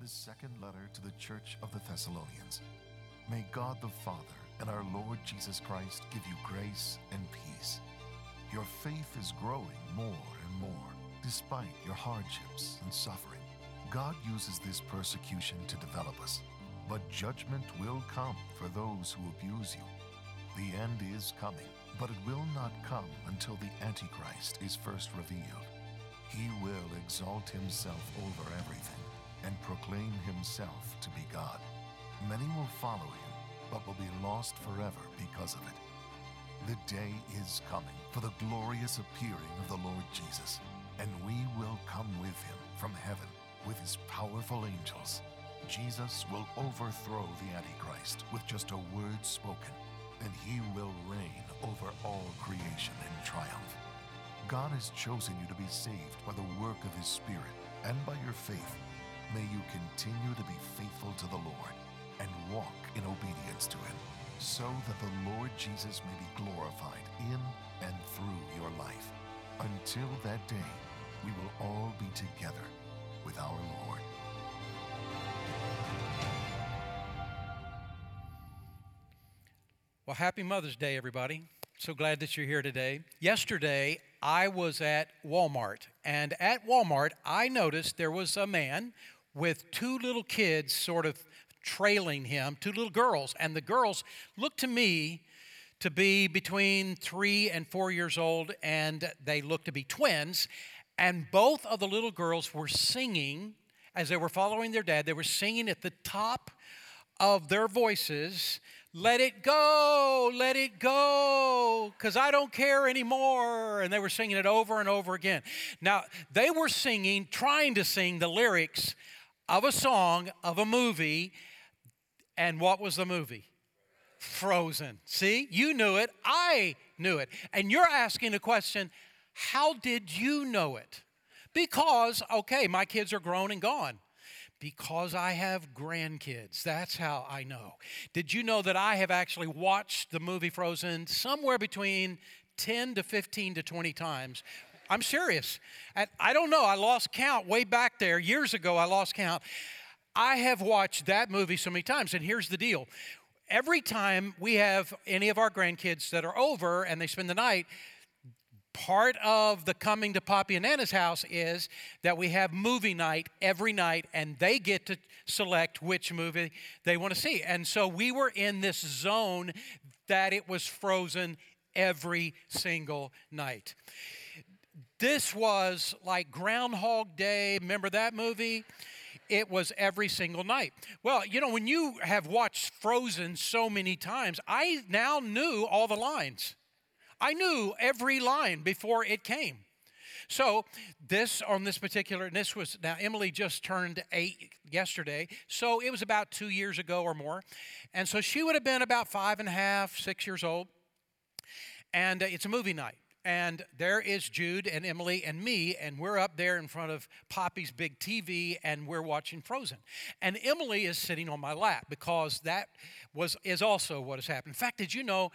the second letter to the Church of the Thessalonians. May God the Father and our Lord Jesus Christ give you grace and peace. Your faith is growing more and more despite your hardships and suffering. God uses this persecution to develop us, but judgment will come for those who abuse you. The end is coming, but it will not come until the Antichrist is first revealed. He will exalt himself over everything and proclaim himself to be God. Many will follow him, but will be lost forever because of it. The day is coming for the glorious appearing of the Lord Jesus, and we will come with him from heaven with his powerful angels. Jesus will overthrow the Antichrist with just a word spoken, and he will reign over all creation in triumph. God has chosen you to be saved by the work of his Spirit and by your faith. May you continue to be faithful to the Lord and walk in obedience to him, so that the Lord Jesus may be glorified in and through your life. Until that day, we will all be together with our Lord. Well, happy Mother's Day, everybody. So glad that you're here today. Yesterday, I was at Walmart, and at Walmart, I noticed there was a man with two little kids sort of trailing him, two little girls, and the girls looked to me to be between three and four years old, and they looked to be twins. And both of the little girls were singing as they were following their dad, they were singing at the top of their voices, let it go, let it go, because I don't care anymore. And they were singing it over and over again. Now, they were singing, trying to sing the lyrics of a song, of a movie. And what was the movie? Frozen. See, you knew it, I knew it. And you're asking the question, how did you know it? Because, okay, my kids are grown and gone. Because I have grandkids. That's how I know. Did you know that I have actually watched the movie Frozen somewhere between 10 to 15 to 20 times? I'm serious. And I don't know, I lost count way back there. Years ago, I lost count. I have watched that movie so many times. And here's the deal every time we have any of our grandkids that are over and they spend the night, part of the coming to Poppy and Nana's house is that we have movie night every night and they get to select which movie they want to see. And so we were in this zone that it was frozen every single night. This was like Groundhog Day. Remember that movie? It was every single night. Well, you know, when you have watched Frozen so many times, I now knew all the lines. I knew every line before it came. So this on this particular, and this was now Emily just turned eight yesterday, so it was about two years ago or more, and so she would have been about five and a half, six years old, and uh, it's a movie night. And there is Jude and Emily and me, and we're up there in front of Poppy's big TV, and we're watching Frozen. And Emily is sitting on my lap because that was is also what has happened. In fact, did you know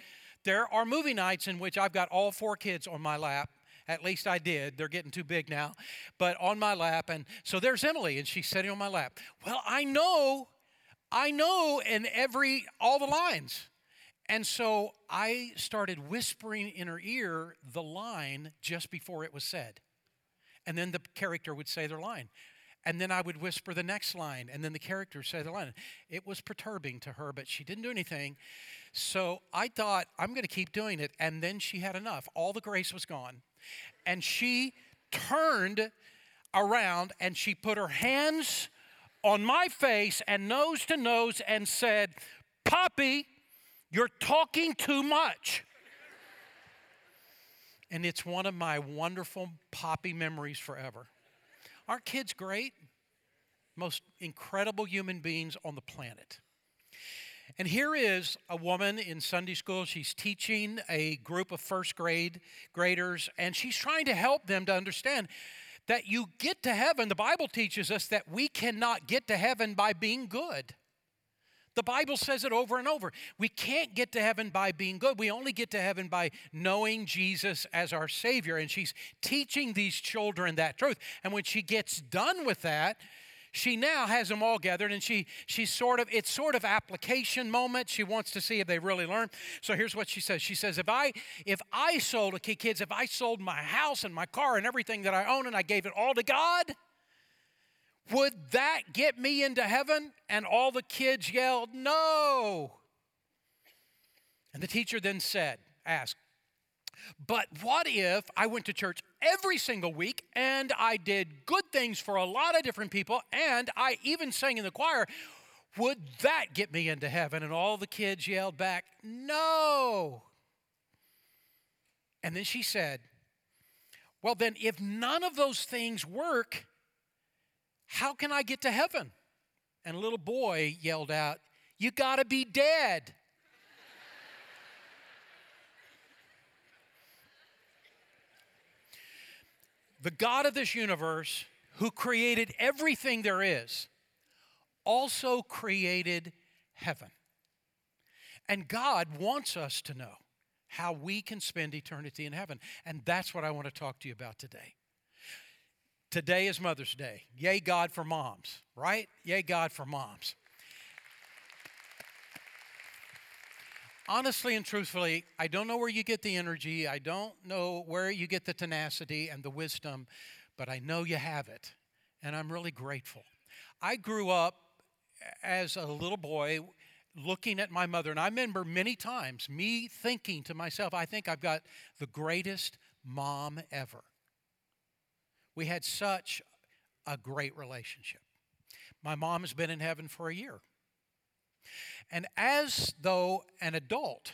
there are movie nights in which I've got all four kids on my lap. At least I did. They're getting too big now, but on my lap. And so there's Emily, and she's sitting on my lap. Well, I know, I know in every all the lines. And so I started whispering in her ear the line just before it was said. And then the character would say their line. And then I would whisper the next line, and then the character would say the line. It was perturbing to her, but she didn't do anything. So I thought, I'm going to keep doing it. And then she had enough. All the grace was gone. And she turned around and she put her hands on my face and nose to nose and said, Poppy, you're talking too much. And it's one of my wonderful Poppy memories forever. Aren't kids great? Most incredible human beings on the planet. And here is a woman in Sunday school. She's teaching a group of first grade graders, and she's trying to help them to understand that you get to heaven. The Bible teaches us that we cannot get to heaven by being good. The Bible says it over and over. We can't get to heaven by being good. We only get to heaven by knowing Jesus as our Savior. And she's teaching these children that truth. And when she gets done with that, she now has them all gathered and she she's sort of it's sort of application moment she wants to see if they really learn so here's what she says she says if i if i sold okay kids if i sold my house and my car and everything that i own and i gave it all to god would that get me into heaven and all the kids yelled no and the teacher then said asked but what if I went to church every single week and I did good things for a lot of different people and I even sang in the choir? Would that get me into heaven? And all the kids yelled back, No. And then she said, Well, then, if none of those things work, how can I get to heaven? And a little boy yelled out, You gotta be dead. the God of this universe, who created everything there is, also created heaven. And God wants us to know how we can spend eternity in heaven. And that's what I want to talk to you about today. Today is Mother's Day. Yay, God for moms, right? Yay, God for moms. honestly and truthfully, I don't know where you get the energy. I don't know where you get the tenacity and the wisdom, but I know you have it. And I'm really grateful. I grew up as a little boy looking at my mother, and I remember many times me thinking to myself, I think I've got the greatest mom ever. We had such a great relationship. My mom has been in heaven for a year. And as though an adult,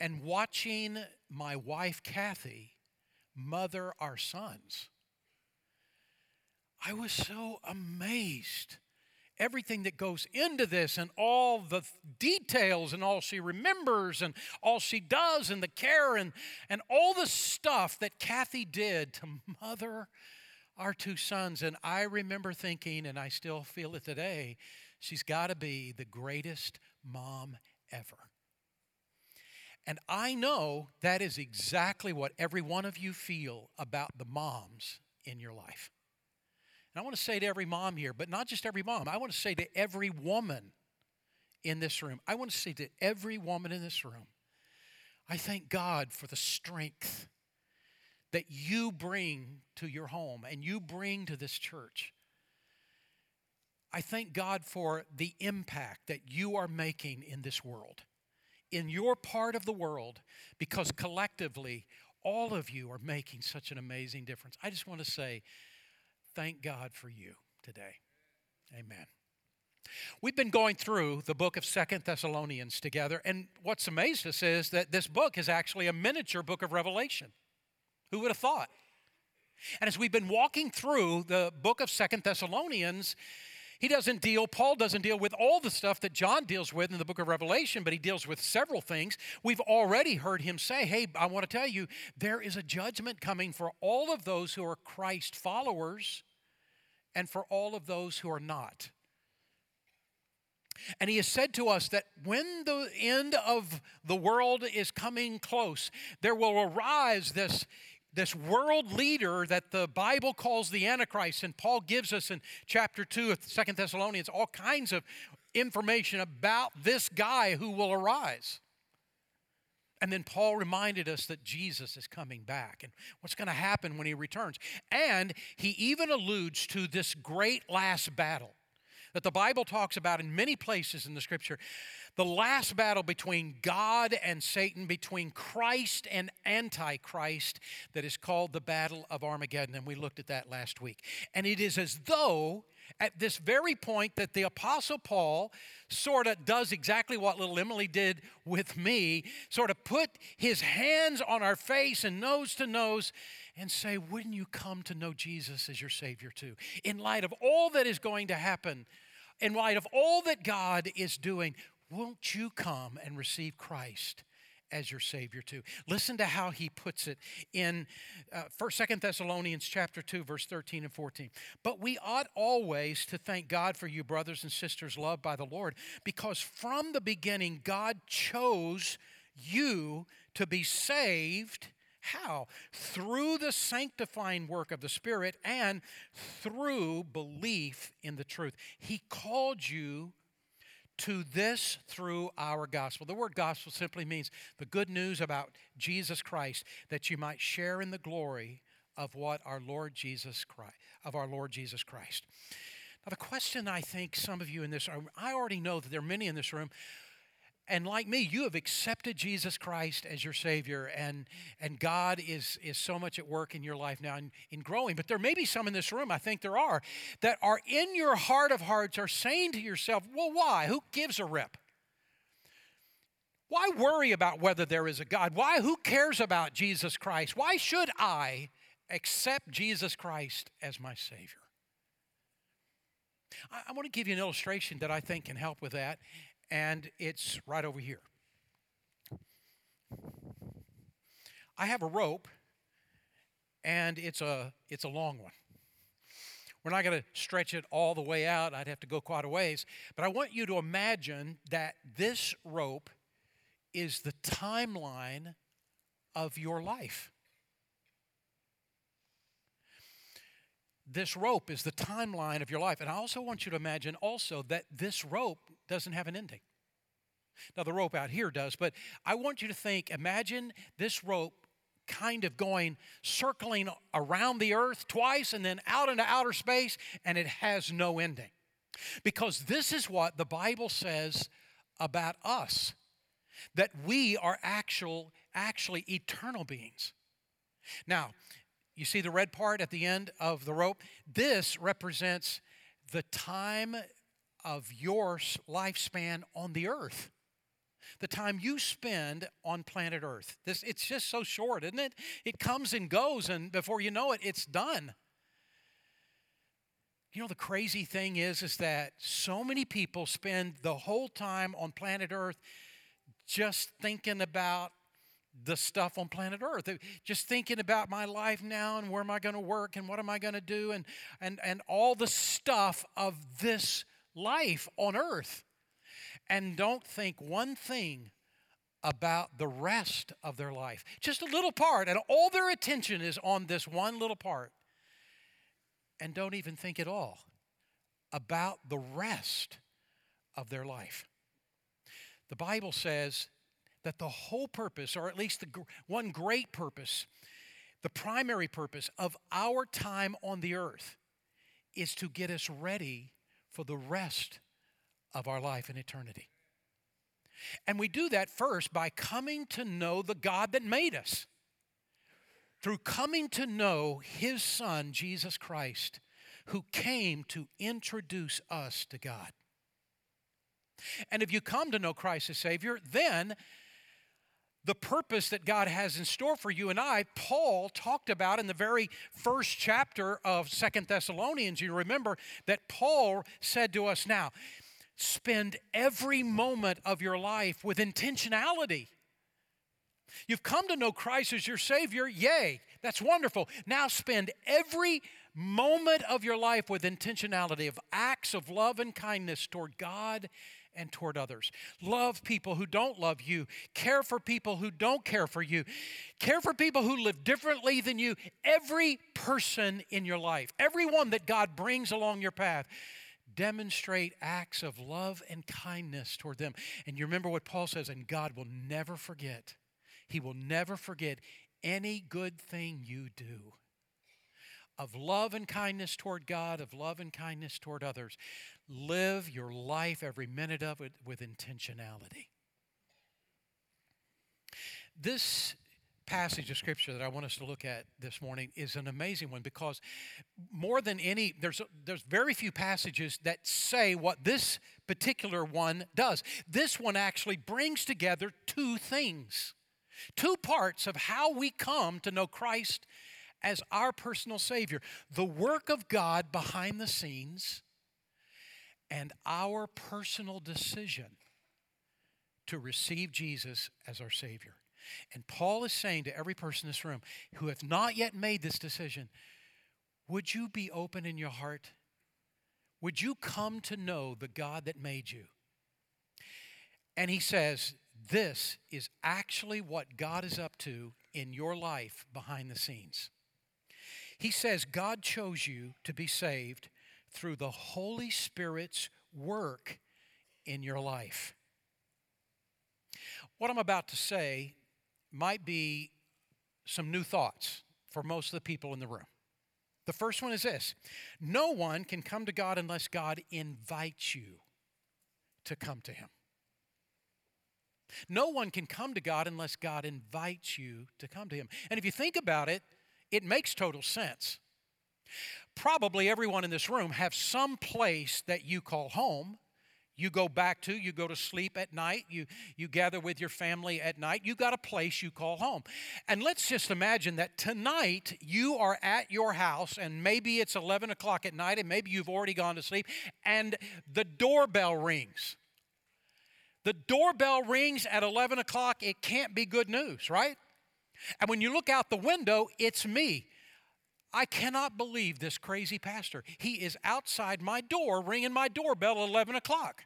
and watching my wife Kathy mother our sons, I was so amazed. Everything that goes into this and all the details and all she remembers and all she does and the care and, and all the stuff that Kathy did to mother our two sons. And I remember thinking, and I still feel it today, She's got to be the greatest mom ever. And I know that is exactly what every one of you feel about the moms in your life. And I want to say to every mom here, but not just every mom, I want to say to every woman in this room, I want to say to every woman in this room, I thank God for the strength that you bring to your home and you bring to this church. I thank God for the impact that you are making in this world, in your part of the world, because collectively, all of you are making such an amazing difference. I just want to say, thank God for you today. Amen. We've been going through the book of Second Thessalonians together, and what's amazed us is that this book is actually a miniature book of Revelation. Who would have thought? And as we've been walking through the book of Second Thessalonians, he doesn't deal, Paul doesn't deal with all the stuff that John deals with in the book of Revelation, but he deals with several things. We've already heard him say, Hey, I want to tell you, there is a judgment coming for all of those who are Christ followers and for all of those who are not. And he has said to us that when the end of the world is coming close, there will arise this this world leader that the Bible calls the Antichrist. And Paul gives us in chapter 2 of Second Thessalonians all kinds of information about this guy who will arise. And then Paul reminded us that Jesus is coming back and what's going to happen when he returns. And he even alludes to this great last battle that the Bible talks about in many places in the scripture the last battle between God and Satan, between Christ and Antichrist, that is called the Battle of Armageddon. And we looked at that last week. And it is as though at this very point that the Apostle Paul sort of does exactly what little Emily did with me, sort of put his hands on our face and nose to nose and say, Wouldn't you come to know Jesus as your Savior too? In light of all that is going to happen, in light of all that God is doing, won't you come and receive Christ as your Savior too? Listen to how he puts it in uh, First, Second Thessalonians chapter two, verse thirteen and fourteen. But we ought always to thank God for you, brothers and sisters, loved by the Lord, because from the beginning God chose you to be saved. How? Through the sanctifying work of the Spirit and through belief in the truth. He called you to this through our gospel. The word gospel simply means the good news about Jesus Christ that you might share in the glory of what our Lord Jesus Christ of our Lord Jesus Christ. Now the question I think some of you in this room I already know that there are many in this room and like me you have accepted jesus christ as your savior and and god is is so much at work in your life now in, in growing. But there may be some in this room i think there are that are in your heart of hearts are saying to yourself well why? Who gives a rip? Why worry about whether there is a god? Why who cares about jesus christ? Why should i accept jesus christ as my savior? I, I want to give you an illustration that I think can help with that, and it's right over here. I have a rope, and it's a, it's a long one. We're not going to stretch it all the way out, I'd have to go quite a ways. But I want you to imagine that this rope is the timeline of your life. This rope is the timeline of your life. And I also want you to imagine also that this rope doesn't have an ending. Now, the rope out here does, but I want you to think imagine this rope kind of going circling around the earth twice and then out into outer space, and it has no ending. Because this is what the Bible says about us that we are actual, actually eternal beings. Now, you see the red part at the end of the rope? This represents the time of your lifespan on the earth. The time you spend on planet Earth. This, it's just so short, isn't it? It comes and goes, and before you know it, it's done. You know, the crazy thing is, is that so many people spend the whole time on planet Earth just thinking about the stuff on planet Earth. Just thinking about my life now and where am I going to work and what am I going to do and, and, and all the stuff of this life on earth and don't think one thing about the rest of their life. Just a little part, and all their attention is on this one little part. And don't even think at all about the rest of their life. The Bible says that the whole purpose, or at least the one great purpose, the primary purpose of our time on the earth, is to get us ready for the rest of our life in eternity. And we do that first by coming to know the God that made us. Through coming to know His Son, Jesus Christ, who came to introduce us to God. And if you come to know Christ as Savior, then the purpose that God has in store for you and I, Paul talked about in the very first chapter of Second Thessalonians. You remember that Paul said to us now, spend every moment of your life with intentionality. You've come to know Christ as your Savior, yay, that's wonderful. Now spend every moment of your life with intentionality of acts of love and kindness toward God and toward others. Love people who don't love you. Care for people who don't care for you. Care for people who live differently than you. Every person in your life, everyone that God brings along your path, demonstrate acts of love and kindness toward them. And you remember what Paul says, and God will never forget. He will never forget any good thing you do of love and kindness toward God, of love and kindness toward others. Live your life, every minute of it, with intentionality. This passage of scripture that I want us to look at this morning is an amazing one because more than any, there's, there's very few passages that say what this particular one does. This one actually brings together two things, two parts of how we come to know Christ as our personal Savior the work of God behind the scenes and our personal decision to receive Jesus as our Savior. And Paul is saying to every person in this room who have not yet made this decision, would you be open in your heart? Would you come to know the God that made you? And he says, this is actually what God is up to in your life behind the scenes. He says God chose you to be saved through the Holy Spirit's work in your life. What I'm about to say might be some new thoughts for most of the people in the room. The first one is this No one can come to God unless God invites you to come to Him. No one can come to God unless God invites you to come to Him. And if you think about it, it makes total sense. Probably everyone in this room have some place that you call home. You go back to, you go to sleep at night, you, you gather with your family at night. You got a place you call home. And let's just imagine that tonight you are at your house, and maybe it's 11 o'clock at night, and maybe you've already gone to sleep, and the doorbell rings. The doorbell rings at 11 o'clock. It can't be good news, right? And when you look out the window, it's me. I cannot believe this crazy pastor. He is outside my door ringing my doorbell at 11 o'clock.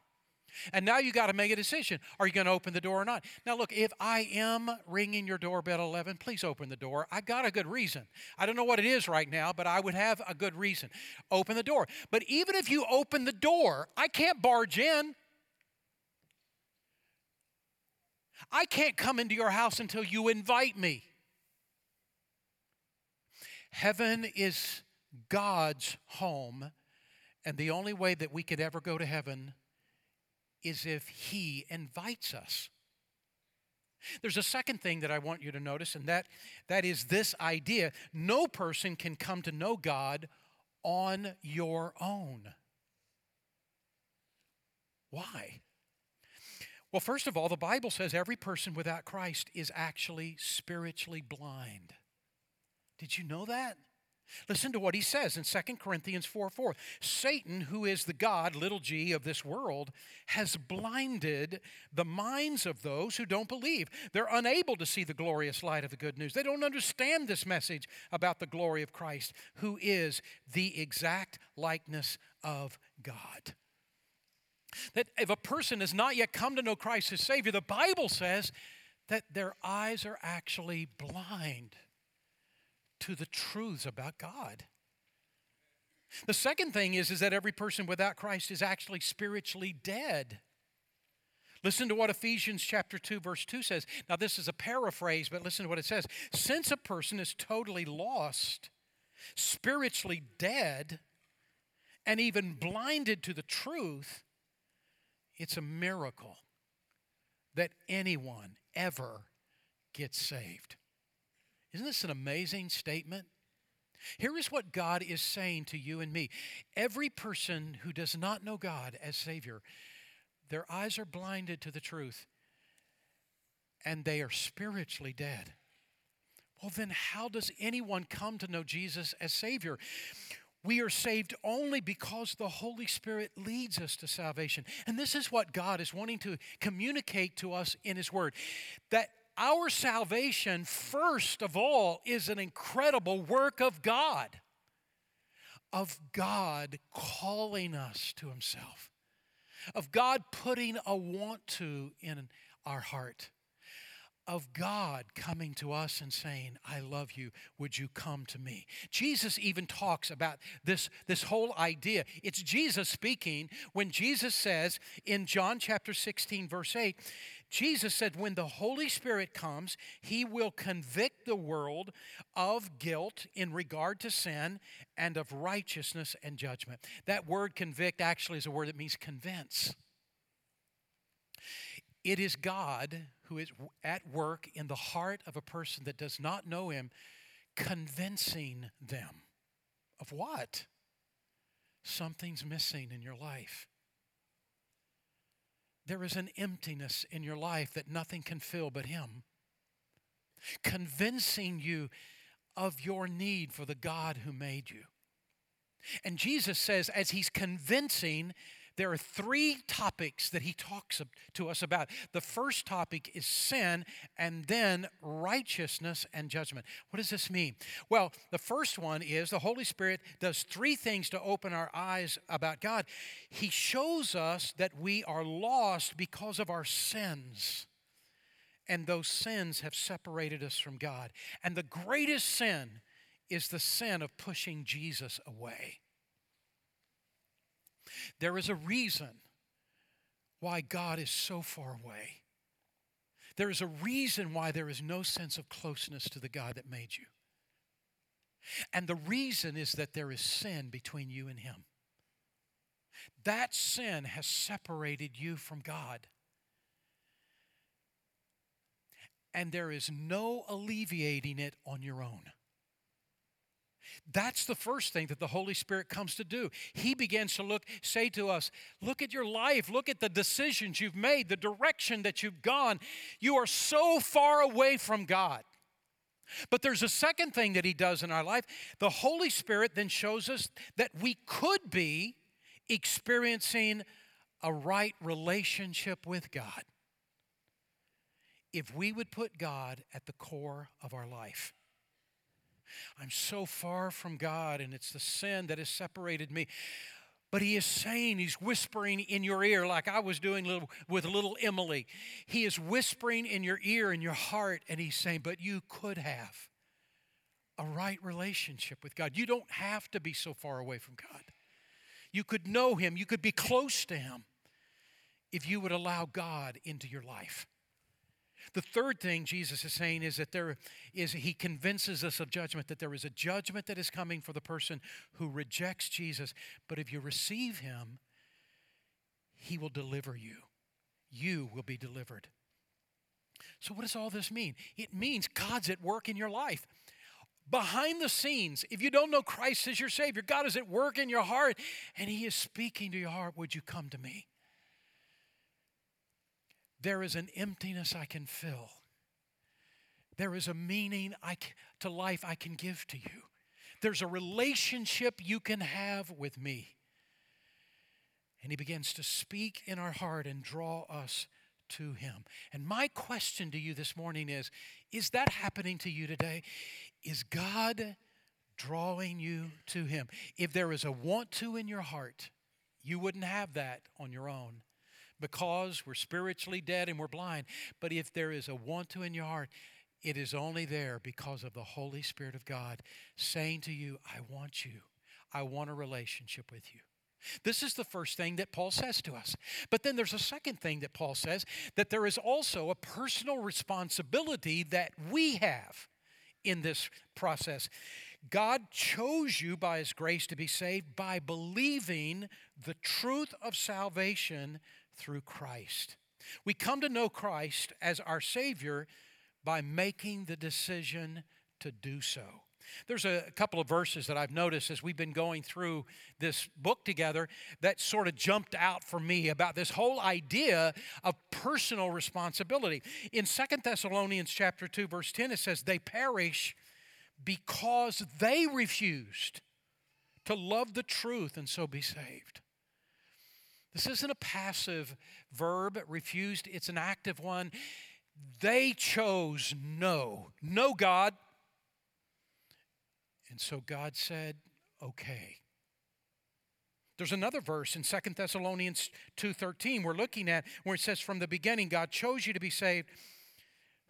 And now you got to make a decision. Are you going to open the door or not? Now, look, if I am ringing your doorbell at 11, please open the door. I've got a good reason. I don't know what it is right now, but I would have a good reason. Open the door. But even if you open the door, I can't barge in. I can't come into your house until you invite me. Heaven is God's home, and the only way that we could ever go to heaven is if He invites us. There's a second thing that I want you to notice, and that, that is this idea no person can come to know God on your own. Why? Well, first of all, the Bible says every person without Christ is actually spiritually blind. Did you know that? Listen to what he says in 2 Corinthians 4 4. Satan, who is the God, little g, of this world, has blinded the minds of those who don't believe. They're unable to see the glorious light of the good news. They don't understand this message about the glory of Christ, who is the exact likeness of God. That if a person has not yet come to know Christ as Savior, the Bible says that their eyes are actually blind to the truths about God. The second thing is, is that every person without Christ is actually spiritually dead. Listen to what Ephesians chapter 2 verse 2 says. Now this is a paraphrase, but listen to what it says. Since a person is totally lost, spiritually dead, and even blinded to the truth, it's a miracle that anyone ever gets saved. Isn't this an amazing statement? Here is what God is saying to you and me. Every person who does not know God as Savior, their eyes are blinded to the truth and they are spiritually dead. Well, then, how does anyone come to know Jesus as Savior? We are saved only because the Holy Spirit leads us to salvation. And this is what God is wanting to communicate to us in His Word that our salvation, first of all, is an incredible work of God, of God calling us to Himself, of God putting a want to in our heart of God coming to us and saying, I love you. Would you come to me? Jesus even talks about this, this whole idea. It's Jesus speaking when Jesus says in John chapter 16, verse 8, Jesus said, When the Holy Spirit comes, he will convict the world of guilt in regard to sin and of righteousness and judgment. That word convict actually is a word that means convince. It is God who is at work in the heart of a person that does not know Him, convincing them of what? Something's missing in your life. There is an emptiness in your life that nothing can fill but Him. Convincing you of your need for the God who made you. And Jesus says, as He's convincing, there are three topics that he talks to us about. The first topic is sin, and then righteousness and judgment. What does this mean? Well, the first one is the Holy Spirit does three things to open our eyes about God. He shows us that we are lost because of our sins. And those sins have separated us from God. And the greatest sin is the sin of pushing Jesus away. There is a reason why God is so far away. There is a reason why there is no sense of closeness to the God that made you. And the reason is that there is sin between you and Him. That sin has separated you from God. And there is no alleviating it on your own. That's the first thing that the Holy Spirit comes to do. He begins to look, say to us, look at your life, look at the decisions you've made, the direction that you've gone. You are so far away from God. But there's a second thing that He does in our life. The Holy Spirit then shows us that we could be experiencing a right relationship with God if we would put God at the core of our life. I'm so far from God, and it's the sin that has separated me. But he is saying, he's whispering in your ear, like I was doing with little Emily. He is whispering in your ear, in your heart, and he's saying, But you could have a right relationship with God. You don't have to be so far away from God. You could know him, you could be close to him if you would allow God into your life. The third thing Jesus is saying is that there is, he convinces us of judgment, that there is a judgment that is coming for the person who rejects Jesus. But if you receive him, he will deliver you. You will be delivered. So, what does all this mean? It means God's at work in your life. Behind the scenes, if you don't know Christ as your Savior, God is at work in your heart and He is speaking to your heart. Would you come to me? There is an emptiness I can fill. There is a meaning I, to life I can give to you. There's a relationship you can have with me. And he begins to speak in our heart and draw us to him. And my question to you this morning is Is that happening to you today? Is God drawing you to him? If there is a want to in your heart, you wouldn't have that on your own because we're spiritually dead and we're blind. But if there is a want to in your heart, it is only there because of the Holy Spirit of God saying to you, I want you. I want a relationship with you. This is the first thing that Paul says to us. But then there's a second thing that Paul says that there is also a personal responsibility that we have in this process. God chose you by His grace to be saved by believing the truth of salvation through Christ. We come to know Christ as our Savior by making the decision to do so. There's a couple of verses that I've noticed as we've been going through this book together that sort of jumped out for me about this whole idea of personal responsibility. In Second Thessalonians chapter 2 verse 10 it says they perish because they refused to love the truth and so be saved. This isn't a passive verb, refused, it's an active one. They chose no, no God. And so God said, okay. There's another verse in Second Thessalonians 2:13 we're looking at where it says from the beginning God chose you to be saved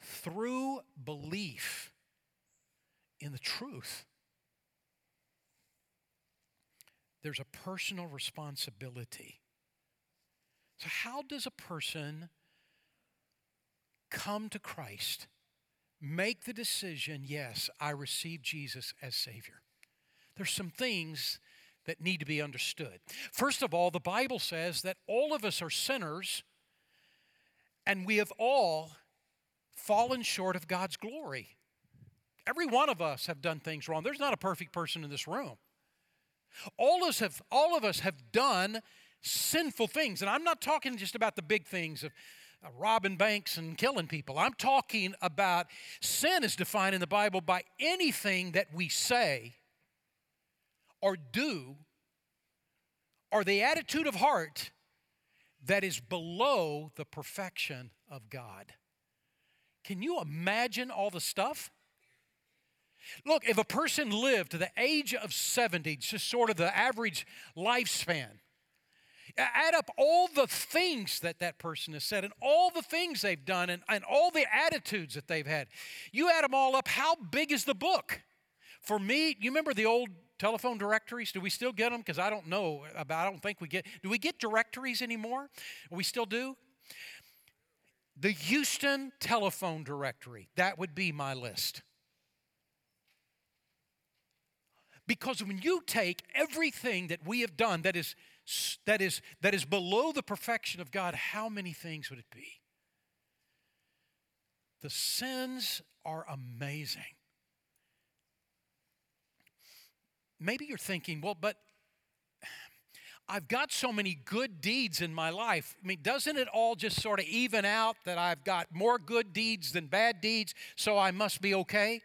through belief in the truth. There's a personal responsibility so, how does a person come to Christ, make the decision, yes, I receive Jesus as Savior? There's some things that need to be understood. First of all, the Bible says that all of us are sinners and we have all fallen short of God's glory. Every one of us have done things wrong. There's not a perfect person in this room. All of us have, all of us have done sinful things. And I'm not talking just about the big things of robbing banks and killing people. I'm talking about sin is defined in the Bible by anything that we say or do or the attitude of heart that is below the perfection of God. Can you imagine all the stuff? Look, if a person lived to the age of 70, just sort of the average lifespan, Add up all the things that that person has said and all the things they've done and, and all the attitudes that they've had. You add them all up, how big is the book? For me, you remember the old telephone directories? Do we still get them? Because I don't know uh, about, I don't think we get, do we get directories anymore? We still do? The Houston telephone directory, that would be my list. Because when you take everything that we have done that is, that is, that is below the perfection of God, how many things would it be? The sins are amazing. Maybe you're thinking, well, but I've got so many good deeds in my life. I mean, doesn't it all just sort of even out that I've got more good deeds than bad deeds, so I must be okay?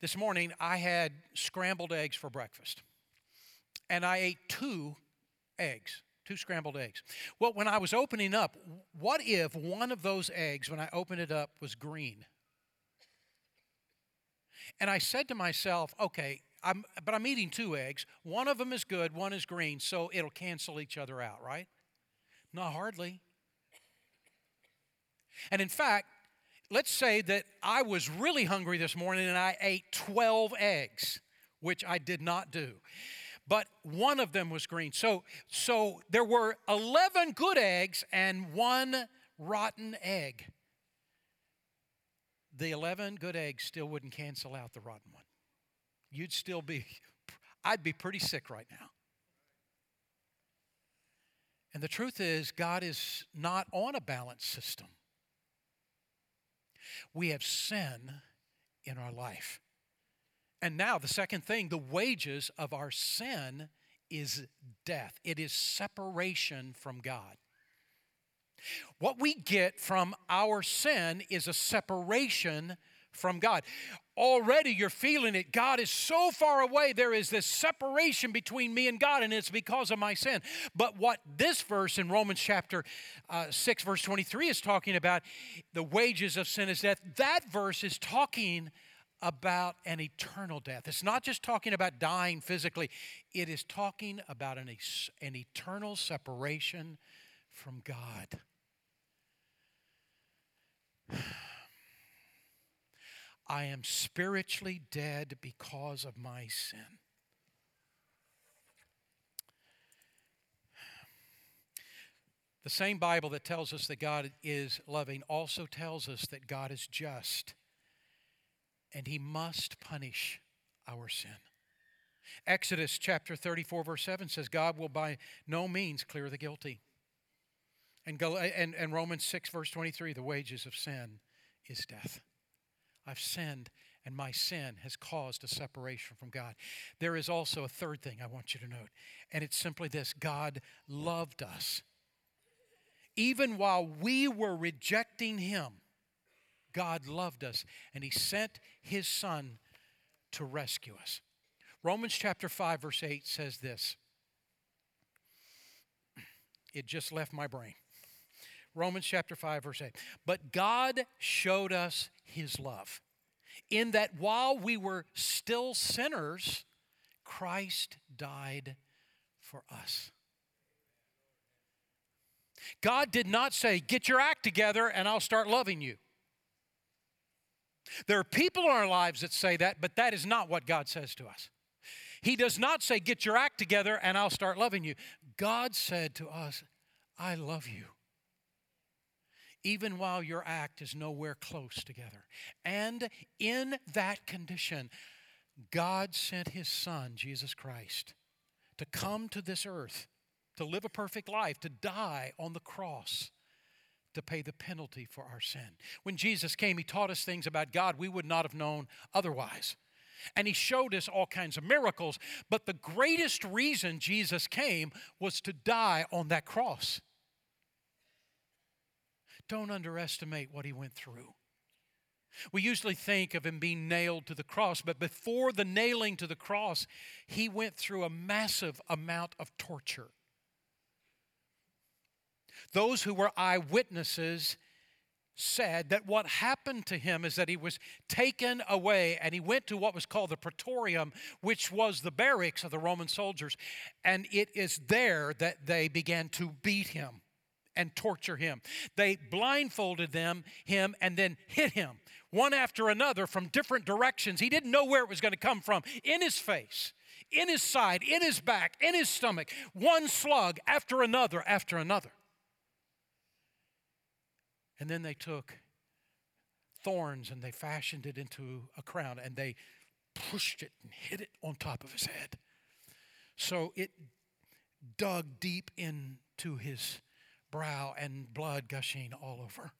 This morning, I had scrambled eggs for breakfast, and I ate two eggs, two scrambled eggs. Well, when I was opening up, what if one of those eggs, when I opened it up, was green? And I said to myself, okay, I'm, but I'm eating two eggs. One of them is good, one is green, so it'll cancel each other out, right? Not hardly. And in fact, let's say that I was really hungry this morning and I ate 12 eggs, which I did not do. But one of them was green. So, so there were 11 good eggs and one rotten egg. The 11 good eggs still wouldn't cancel out the rotten one you'd still be, I'd be pretty sick right now. And the truth is, God is not on a balance system. We have sin in our life. And now, the second thing the wages of our sin is death, it is separation from God. What we get from our sin is a separation from God. Already you're feeling it. God is so far away. There is this separation between me and God, and it's because of my sin. But what this verse in Romans chapter uh, 6, verse 23 is talking about, the wages of sin is death, that verse is talking about an eternal death. It's not just talking about dying physically, it is talking about an, an eternal separation from God. I am spiritually dead because of my sin. The same Bible that tells us that God is loving also tells us that God is just and he must punish our sin. Exodus chapter 34, verse 7 says, God will by no means clear the guilty. And, and, and Romans 6, verse 23, the wages of sin is death. I've sinned, and my sin has caused a separation from God. There is also a third thing I want you to note, and it's simply this God loved us. Even while we were rejecting Him, God loved us, and He sent His Son to rescue us. Romans chapter 5, verse 8 says this. It just left my brain. Romans chapter 5, verse 8. But God showed us his love in that while we were still sinners, Christ died for us. God did not say, Get your act together and I'll start loving you. There are people in our lives that say that, but that is not what God says to us. He does not say, Get your act together and I'll start loving you. God said to us, I love you even while your act is nowhere close together. And in that condition, God sent his Son, Jesus Christ, to come to this earth, to live a perfect life, to die on the cross, to pay the penalty for our sin. When Jesus came, he taught us things about God we would not have known otherwise. And he showed us all kinds of miracles. But the greatest reason Jesus came was to die on that cross. Don't underestimate what he went through. We usually think of him being nailed to the cross, but before the nailing to the cross, he went through a massive amount of torture. Those who were eyewitnesses said that what happened to him is that he was taken away and he went to what was called the praetorium, which was the barracks of the Roman soldiers. And it is there that they began to beat him and torture him. They blindfolded them, him, and then hit him one after another from different directions. He didn't know where it was going to come from in his face, in his side, in his back, in his stomach. One slug after another after another. And then they took thorns and they fashioned it into a crown and they pushed it and hit it on top of his head. So it dug deep into his brow and blood gushing all over.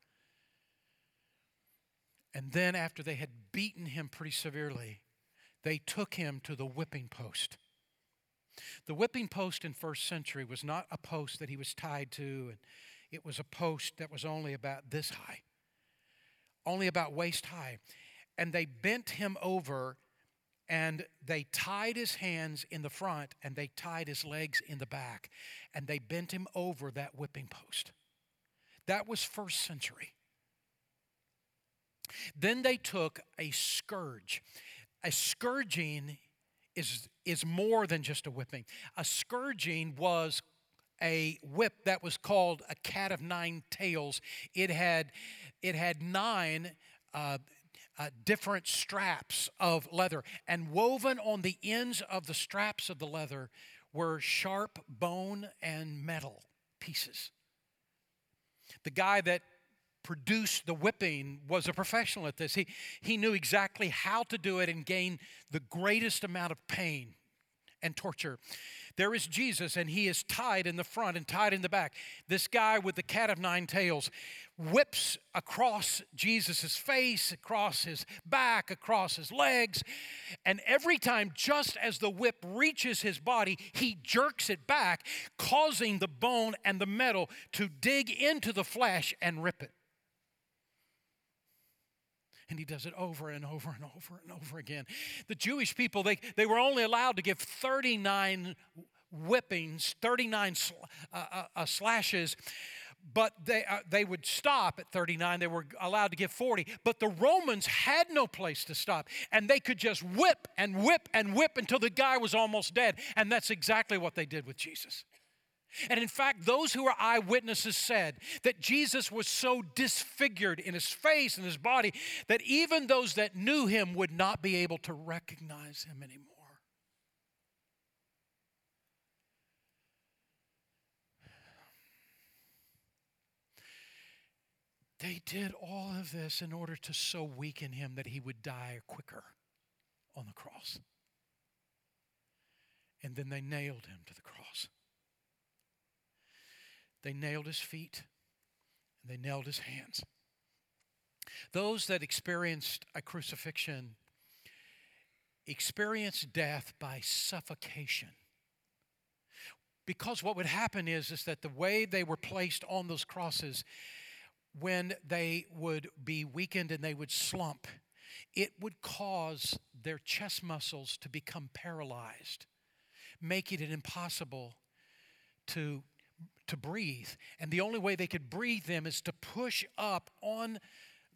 And then, after they had beaten him pretty severely, they took him to the whipping post. The whipping post in first century was not a post that he was tied to, and it was a post that was only about this high, only about waist high. And they bent him over and they tied his hands in the front and they tied his legs in the back and they bent him over that whipping post. That was first century. Then they took a scourge. A scourging is, is more than just a whipping. A scourging was a whip that was called a cat of nine tails. It had, it had nine uh, uh, different straps of leather, and woven on the ends of the straps of the leather were sharp bone and metal pieces. The guy that produced the whipping was a professional at this. He, he knew exactly how to do it and gain the greatest amount of pain and torture. There is Jesus, and he is tied in the front and tied in the back. This guy with the cat of nine tails whips across Jesus' face, across his back, across his legs. And every time, just as the whip reaches his body, he jerks it back, causing the bone and the metal to dig into the flesh and rip it. And he does it over and over and over and over again. The Jewish people, they, they were only allowed to give 39 whippings, 39 sl- uh, uh, uh, slashes but they, uh, they would stop at 39. They were allowed to give 40. But the Romans had no place to stop. And they could just whip and whip and whip until the guy was almost dead. And that's exactly what they did with Jesus. And in fact, those who are eyewitnesses said that Jesus was so disfigured in his face and his body that even those that knew him would not be able to recognize him anymore. They did all of this in order to so weaken him that he would die quicker on the cross. And then they nailed him to the cross. They nailed his feet and they nailed his hands. Those that experienced a crucifixion experienced death by suffocation. Because what would happen is, is that the way they were placed on those crosses, when they would be weakened and they would slump, it would cause their chest muscles to become paralyzed, making it impossible to, to breathe. And the only way they could breathe them is to push up on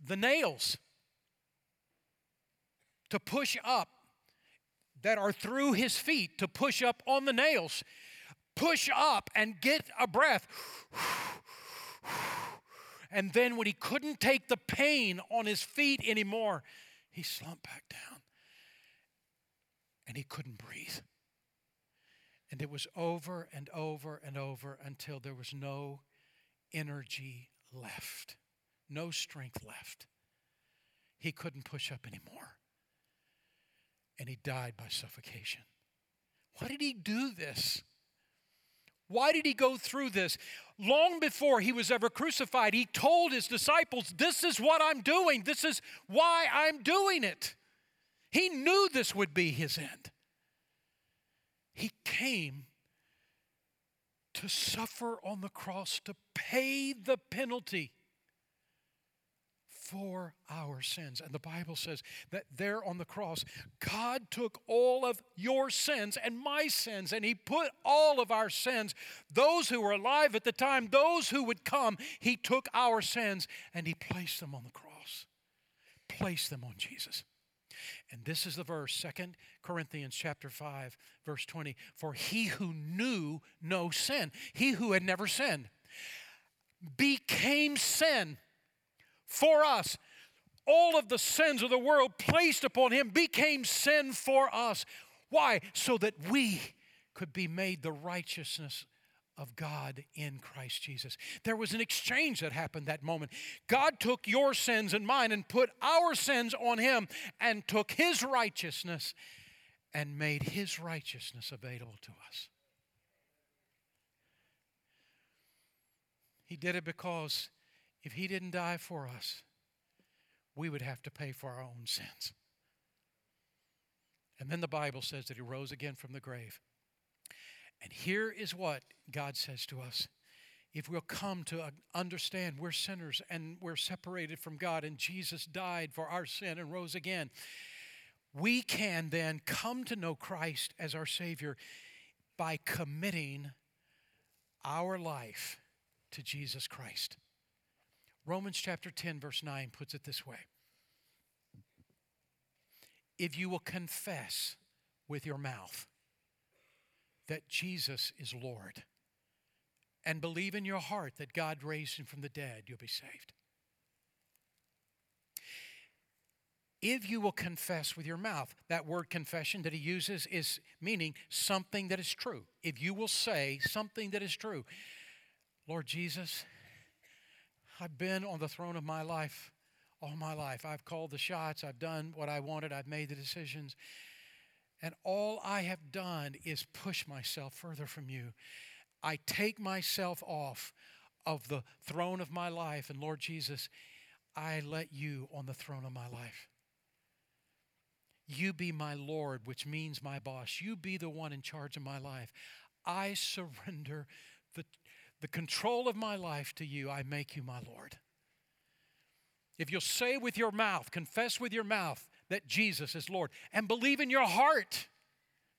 the nails, to push up that are through his feet, to push up on the nails, push up and get a breath. And then when he couldn't take the pain on his feet anymore, he slumped back down and he couldn't breathe. And it was over and over and over until there was no energy left, no strength left. He couldn't push up anymore. And he died by suffocation. Why did he do this? Why did he go through this? Long before he was ever crucified, he told his disciples, This is what I'm doing. This is why I'm doing it. He knew this would be his end. He came to suffer on the cross to pay the penalty for our sins. And the Bible says that there on the cross, God took all of your sins and my sins, and He put all of our sins, those who were alive at the time, those who would come, He took our sins and He placed them on the cross, placed them on Jesus. And this is the verse, Second Corinthians chapter 5, verse 20. For he who knew no sin, he who had never sinned, became sin for us. All of the sins of the world placed upon him became sin for us. Why? So that we could be made the righteousness of God in Christ Jesus. There was an exchange that happened that moment. God took your sins and mine and put our sins on him and took his righteousness and made his righteousness available to us. He did it because if He didn't die for us, we would have to pay for our own sins. And then the Bible says that He rose again from the grave. And here is what God says to us. If we'll come to understand we're sinners and we're separated from God, and Jesus died for our sin and rose again, we can then come to know Christ as our Savior by committing our life to Jesus Christ. Romans chapter 10, verse 9 puts it this way If you will confess with your mouth that Jesus is Lord and believe in your heart that God raised him from the dead, you'll be saved. if you will confess with your mouth. That word confession that he uses is meaning something that is true. If you will say something that is true. Lord Jesus, I've been on the throne of my life all my life. I've called the shots, I've done what I wanted, I've made the decisions. And all I have done is push myself further from you. I take myself off of the throne of my life, and Lord Jesus, I let you on the throne of my life. You be my Lord, which means my boss. You be the one in charge of my life. I surrender the the control of my life to you, I make you my Lord. If you'll say with your mouth, confess with your mouth that Jesus is Lord, and believe in your heart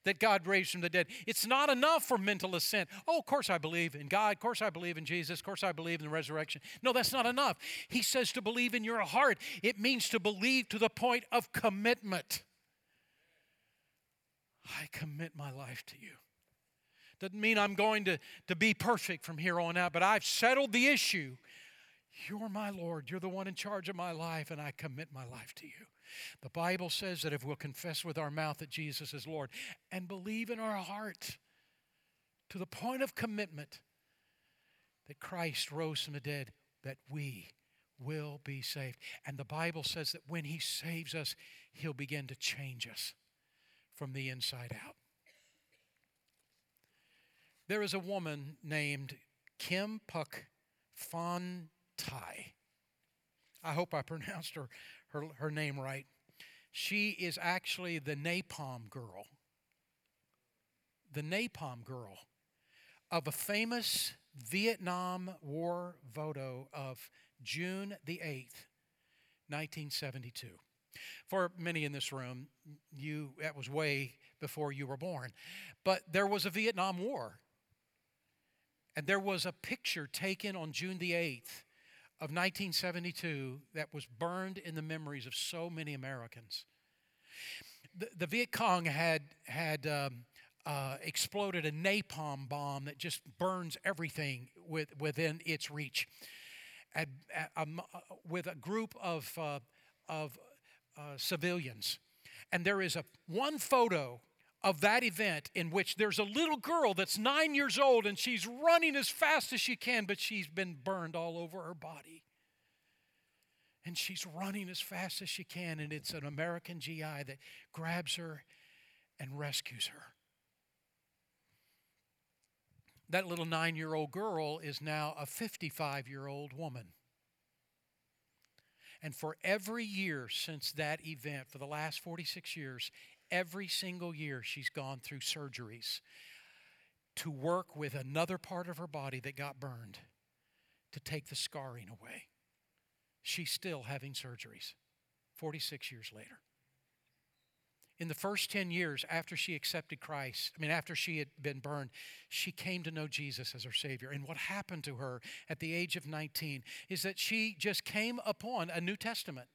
that God raised from the dead. It's not enough for mental assent. Oh, of course I believe in God. Of course I believe in Jesus. Of course I believe in the resurrection. No, that's not enough. He says to believe in your heart. It means to believe to the point of commitment. I commit my life to you. Doesn't mean I'm going to, to be perfect from here on out, but I've settled the issue. You're my Lord. You're the one in charge of my life, and I commit my life to you. The Bible says that if we'll confess with our mouth that Jesus is Lord and believe in our heart to the point of commitment that Christ rose from the dead, that we will be saved. And the Bible says that when He saves us, He'll begin to change us from the inside out. There is a woman named Kim Phuc Phan Thi. I hope I pronounced her, her, her name right. She is actually the napalm girl. The napalm girl of a famous Vietnam War photo of June the 8th, 1972. For many in this room, you that was way before you were born. But there was a Vietnam War and there was a picture taken on June the 8th of 1972 that was burned in the memories of so many Americans. The, the Viet Cong had, had um, uh, exploded a napalm bomb that just burns everything with, within its reach. At, at, um, uh, with a group of, uh, of uh, civilians. And there is a one photo of that event in which there's a little girl that's nine years old and she's running as fast as she can, but she's been burned all over her body. And she's running as fast as she can, and it's an American GI that grabs her and rescues her. That little nine year old girl is now a 55 year old woman. And for every year since that event, for the last 46 years, Every single year, she's gone through surgeries to work with another part of her body that got burned to take the scarring away. she's still having surgeries 46 years later. In the first 10 years after she accepted Christ, I mean, after she had been burned, she came to know Jesus as her Savior. And what happened to her at the age of 19 is that she just came upon a New Testament.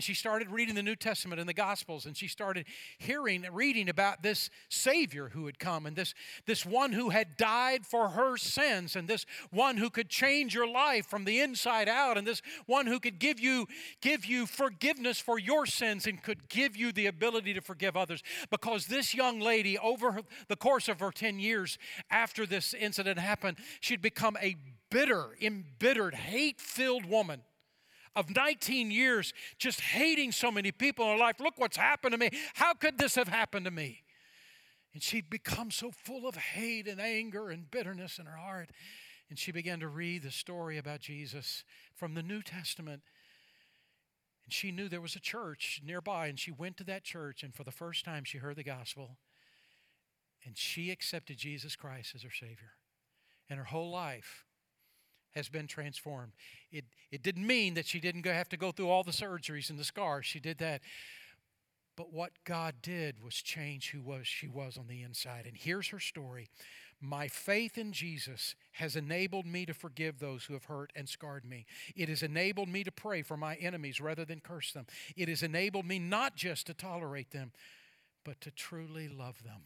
And she started reading the New Testament and the Gospels, and she started hearing, reading about this Savior who had come, and this, this one who had died for her sins, and this one who could change your life from the inside out, and this one who could give you, give you forgiveness for your sins and could give you the ability to forgive others. Because this young lady, over the course of her 10 years after this incident happened, she'd become a bitter, embittered, hate filled woman of 19 years just hating so many people in her life. Look what's happened to me. How could this have happened to me? And she'd become so full of hate and anger and bitterness in her heart. And she began to read the story about Jesus from the New Testament. And she knew there was a church nearby, and she went to that church, and for the first time, she heard the gospel. And she accepted Jesus Christ as her Savior. And her whole life has been transformed. It, it didn't mean that she didn't go, have to go through all the surgeries and the scars. She did that. But what God did was change who was she was on the inside. And here's her story. My faith in Jesus has enabled me to forgive those who have hurt and scarred me. It has enabled me to pray for my enemies rather than curse them. It has enabled me not just to tolerate them, but to truly love them.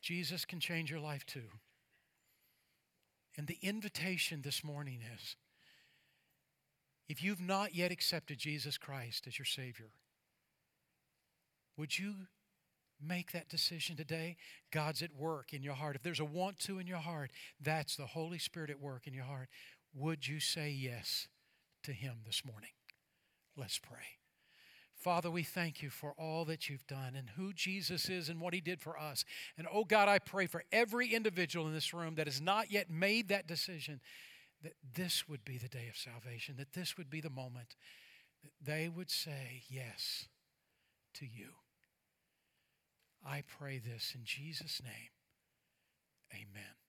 Jesus can change your life too. And the invitation this morning is if you've not yet accepted Jesus Christ as your Savior, would you make that decision today? God's at work in your heart. If there's a want to in your heart, that's the Holy Spirit at work in your heart. Would you say yes to Him this morning? Let's pray. Father, we thank you for all that you've done and who Jesus is and what he did for us. And oh God, I pray for every individual in this room that has not yet made that decision that this would be the day of salvation, that this would be the moment that they would say yes to you. I pray this in Jesus' name. Amen.